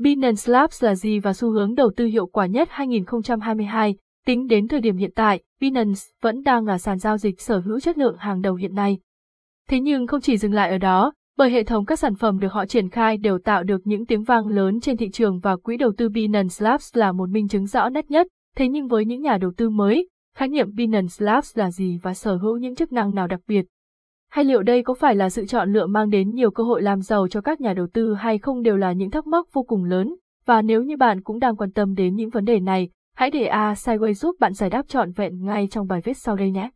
Binance Labs là gì và xu hướng đầu tư hiệu quả nhất 2022? Tính đến thời điểm hiện tại, Binance vẫn đang là sàn giao dịch sở hữu chất lượng hàng đầu hiện nay. Thế nhưng không chỉ dừng lại ở đó, bởi hệ thống các sản phẩm được họ triển khai đều tạo được những tiếng vang lớn trên thị trường và quỹ đầu tư Binance Labs là một minh chứng rõ nét nhất. Thế nhưng với những nhà đầu tư mới, khái niệm Binance Labs là gì và sở hữu những chức năng nào đặc biệt? Hay liệu đây có phải là sự chọn lựa mang đến nhiều cơ hội làm giàu cho các nhà đầu tư hay không đều là những thắc mắc vô cùng lớn? Và nếu như bạn cũng đang quan tâm đến những vấn đề này, hãy để A Sideway giúp bạn giải đáp trọn vẹn ngay trong bài viết sau đây nhé.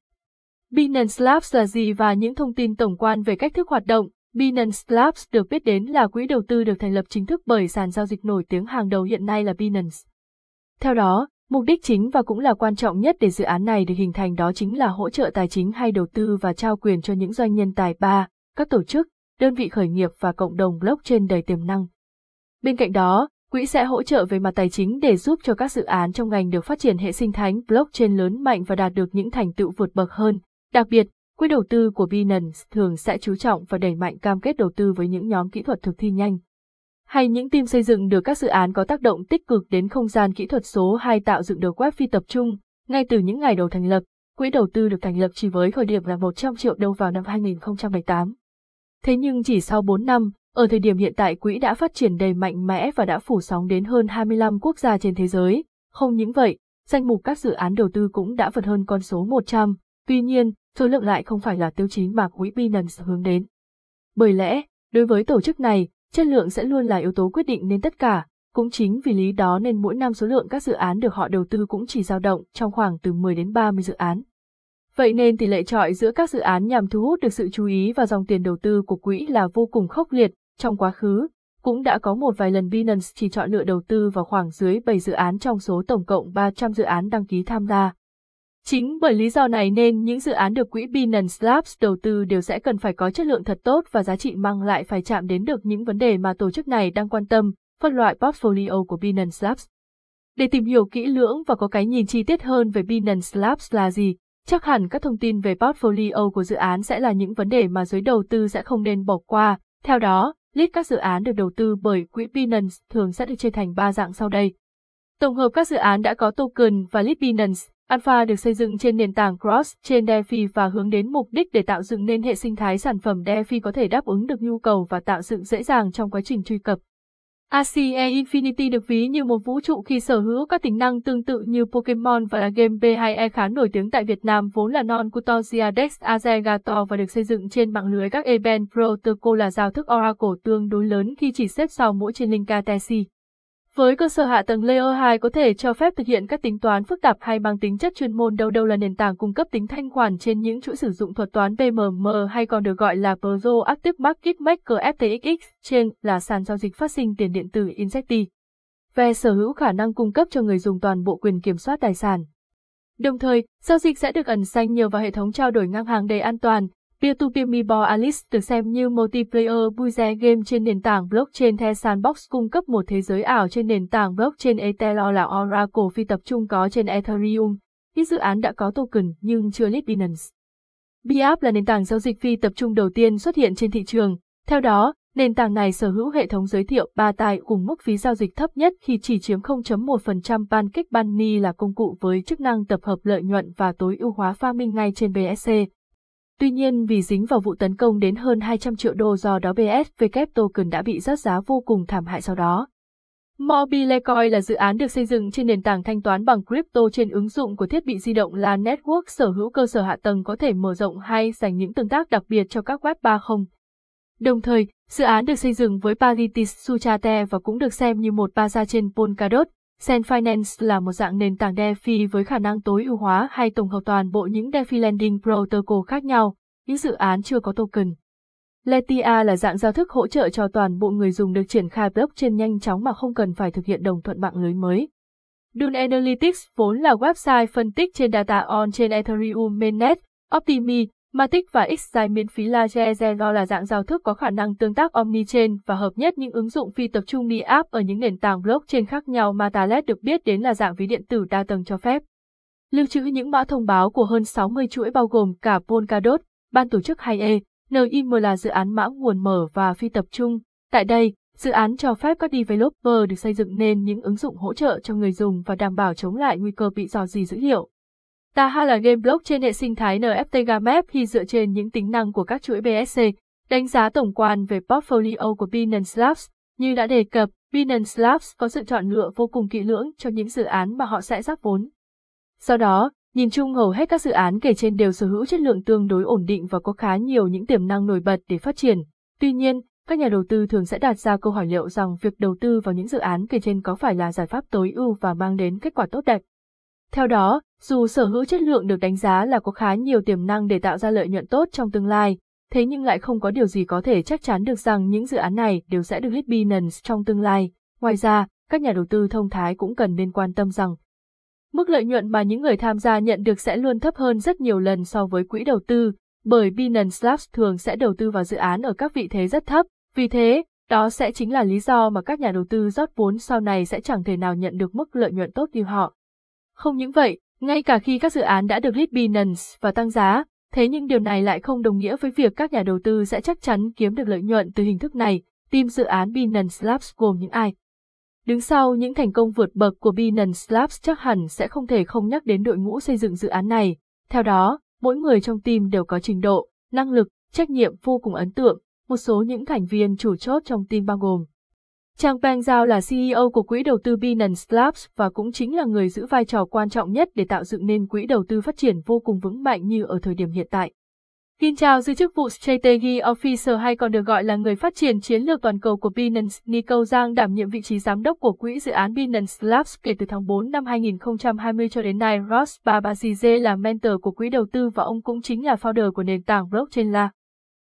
Binance Labs là gì và những thông tin tổng quan về cách thức hoạt động, Binance Labs được biết đến là quỹ đầu tư được thành lập chính thức bởi sàn giao dịch nổi tiếng hàng đầu hiện nay là Binance. Theo đó, mục đích chính và cũng là quan trọng nhất để dự án này được hình thành đó chính là hỗ trợ tài chính hay đầu tư và trao quyền cho những doanh nhân tài ba, các tổ chức, đơn vị khởi nghiệp và cộng đồng blockchain đầy tiềm năng. Bên cạnh đó, quỹ sẽ hỗ trợ về mặt tài chính để giúp cho các dự án trong ngành được phát triển hệ sinh thái blockchain lớn mạnh và đạt được những thành tựu vượt bậc hơn. Đặc biệt, Quỹ đầu tư của Binance thường sẽ chú trọng và đẩy mạnh cam kết đầu tư với những nhóm kỹ thuật thực thi nhanh. Hay những team xây dựng được các dự án có tác động tích cực đến không gian kỹ thuật số hay tạo dựng được web phi tập trung. Ngay từ những ngày đầu thành lập, quỹ đầu tư được thành lập chỉ với khởi điểm là 100 triệu đô vào năm 2018. Thế nhưng chỉ sau 4 năm, ở thời điểm hiện tại quỹ đã phát triển đầy mạnh mẽ và đã phủ sóng đến hơn 25 quốc gia trên thế giới. Không những vậy, danh mục các dự án đầu tư cũng đã vượt hơn con số 100. Tuy nhiên, số lượng lại không phải là tiêu chí mà quỹ Binance hướng đến. Bởi lẽ, đối với tổ chức này, chất lượng sẽ luôn là yếu tố quyết định nên tất cả, cũng chính vì lý đó nên mỗi năm số lượng các dự án được họ đầu tư cũng chỉ dao động trong khoảng từ 10 đến 30 dự án. Vậy nên tỷ lệ trọi giữa các dự án nhằm thu hút được sự chú ý và dòng tiền đầu tư của quỹ là vô cùng khốc liệt. Trong quá khứ, cũng đã có một vài lần Binance chỉ chọn lựa đầu tư vào khoảng dưới 7 dự án trong số tổng cộng 300 dự án đăng ký tham gia. Chính bởi lý do này nên những dự án được quỹ Binance Labs đầu tư đều sẽ cần phải có chất lượng thật tốt và giá trị mang lại phải chạm đến được những vấn đề mà tổ chức này đang quan tâm, phân loại portfolio của Binance Labs. Để tìm hiểu kỹ lưỡng và có cái nhìn chi tiết hơn về Binance Labs là gì, chắc hẳn các thông tin về portfolio của dự án sẽ là những vấn đề mà giới đầu tư sẽ không nên bỏ qua. Theo đó, list các dự án được đầu tư bởi quỹ Binance thường sẽ được chia thành 3 dạng sau đây. Tổng hợp các dự án đã có token và list Binance, Alpha được xây dựng trên nền tảng Cross, trên DeFi và hướng đến mục đích để tạo dựng nên hệ sinh thái sản phẩm DeFi có thể đáp ứng được nhu cầu và tạo dựng dễ dàng trong quá trình truy cập. ACE Infinity được ví như một vũ trụ khi sở hữu các tính năng tương tự như Pokemon và là game B2E khá nổi tiếng tại Việt Nam vốn là non Cutosia Dex Azegator và được xây dựng trên mạng lưới các Event Protocol là giao thức Oracle tương đối lớn khi chỉ xếp sau mỗi trên Linka Tesi. Với cơ sở hạ tầng Layer 2 có thể cho phép thực hiện các tính toán phức tạp hay mang tính chất chuyên môn đâu đâu là nền tảng cung cấp tính thanh khoản trên những chuỗi sử dụng thuật toán PMM hay còn được gọi là Pro Active Market Maker FTX trên là sàn giao dịch phát sinh tiền điện tử Insecti. Về sở hữu khả năng cung cấp cho người dùng toàn bộ quyền kiểm soát tài sản. Đồng thời, giao dịch sẽ được ẩn danh nhờ vào hệ thống trao đổi ngang hàng đầy an toàn, Peer-to-peer Meeple Alice được xem như multiplayer vui rẻ game trên nền tảng blockchain The Sandbox cung cấp một thế giới ảo trên nền tảng blockchain Ethereum là Oracle phi tập trung có trên Ethereum. Ít dự án đã có token nhưng chưa list Binance. Biap là nền tảng giao dịch phi tập trung đầu tiên xuất hiện trên thị trường. Theo đó, nền tảng này sở hữu hệ thống giới thiệu ba tài cùng mức phí giao dịch thấp nhất khi chỉ chiếm 0.1% Pancake Bunny là công cụ với chức năng tập hợp lợi nhuận và tối ưu hóa farming ngay trên BSC. Tuy nhiên vì dính vào vụ tấn công đến hơn 200 triệu đô do đó BSW token đã bị rớt giá vô cùng thảm hại sau đó. Mobilecoin là dự án được xây dựng trên nền tảng thanh toán bằng crypto trên ứng dụng của thiết bị di động là Network sở hữu cơ sở hạ tầng có thể mở rộng hay dành những tương tác đặc biệt cho các web 3.0. Đồng thời, dự án được xây dựng với Paritis Suchate và cũng được xem như một baza trên Polkadot, Sen Finance là một dạng nền tảng DeFi với khả năng tối ưu hóa hay tổng hợp toàn bộ những DeFi Lending Protocol khác nhau, những dự án chưa có token. Letia là dạng giao thức hỗ trợ cho toàn bộ người dùng được triển khai blockchain nhanh chóng mà không cần phải thực hiện đồng thuận mạng lưới mới. Dune Analytics vốn là website phân tích trên data on trên Ethereum mainnet, Optimi, Matic và Xzai miễn phí là do là dạng giao thức có khả năng tương tác omni-chain và hợp nhất những ứng dụng phi tập trung đi app ở những nền tảng blockchain khác nhau mà Talet được biết đến là dạng ví điện tử đa tầng cho phép. Lưu trữ những mã thông báo của hơn 60 chuỗi bao gồm cả Polkadot, ban tổ chức 2E, NIM là dự án mã nguồn mở và phi tập trung. Tại đây, Dự án cho phép các developer được xây dựng nên những ứng dụng hỗ trợ cho người dùng và đảm bảo chống lại nguy cơ bị dò dỉ dữ liệu. Taha là game block trên hệ sinh thái NFT Gamep khi dựa trên những tính năng của các chuỗi BSC, đánh giá tổng quan về portfolio của Binance Labs. Như đã đề cập, Binance Labs có sự chọn lựa vô cùng kỹ lưỡng cho những dự án mà họ sẽ rót vốn. Sau đó, nhìn chung hầu hết các dự án kể trên đều sở hữu chất lượng tương đối ổn định và có khá nhiều những tiềm năng nổi bật để phát triển. Tuy nhiên, các nhà đầu tư thường sẽ đặt ra câu hỏi liệu rằng việc đầu tư vào những dự án kể trên có phải là giải pháp tối ưu và mang đến kết quả tốt đẹp. Theo đó, dù sở hữu chất lượng được đánh giá là có khá nhiều tiềm năng để tạo ra lợi nhuận tốt trong tương lai, thế nhưng lại không có điều gì có thể chắc chắn được rằng những dự án này đều sẽ được hit Binance trong tương lai. Ngoài ra, các nhà đầu tư thông thái cũng cần nên quan tâm rằng mức lợi nhuận mà những người tham gia nhận được sẽ luôn thấp hơn rất nhiều lần so với quỹ đầu tư, bởi Binance Labs thường sẽ đầu tư vào dự án ở các vị thế rất thấp, vì thế, đó sẽ chính là lý do mà các nhà đầu tư rót vốn sau này sẽ chẳng thể nào nhận được mức lợi nhuận tốt như họ. Không những vậy, ngay cả khi các dự án đã được list Binance và tăng giá, thế nhưng điều này lại không đồng nghĩa với việc các nhà đầu tư sẽ chắc chắn kiếm được lợi nhuận từ hình thức này. Team dự án Binance Labs gồm những ai? Đứng sau những thành công vượt bậc của Binance Labs chắc hẳn sẽ không thể không nhắc đến đội ngũ xây dựng dự án này. Theo đó, mỗi người trong team đều có trình độ, năng lực, trách nhiệm vô cùng ấn tượng. Một số những thành viên chủ chốt trong team bao gồm Trang Peng Zhao là CEO của quỹ đầu tư Binance Labs và cũng chính là người giữ vai trò quan trọng nhất để tạo dựng nên quỹ đầu tư phát triển vô cùng vững mạnh như ở thời điểm hiện tại. Kim Chao giữ chức vụ Strategy Officer hay còn được gọi là người phát triển chiến lược toàn cầu của Binance. Nico Giang đảm nhiệm vị trí giám đốc của quỹ dự án Binance Labs kể từ tháng 4 năm 2020 cho đến nay. Ross Babazidze là mentor của quỹ đầu tư và ông cũng chính là founder của nền tảng blockchain là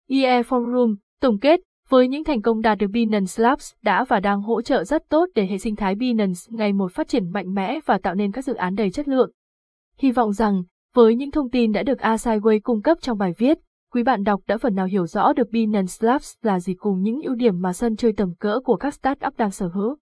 IE Forum. Tổng kết, với những thành công đạt được Binance Labs đã và đang hỗ trợ rất tốt để hệ sinh thái Binance ngày một phát triển mạnh mẽ và tạo nên các dự án đầy chất lượng. Hy vọng rằng, với những thông tin đã được Asaiway cung cấp trong bài viết, quý bạn đọc đã phần nào hiểu rõ được Binance Labs là gì cùng những ưu điểm mà sân chơi tầm cỡ của các startup đang sở hữu.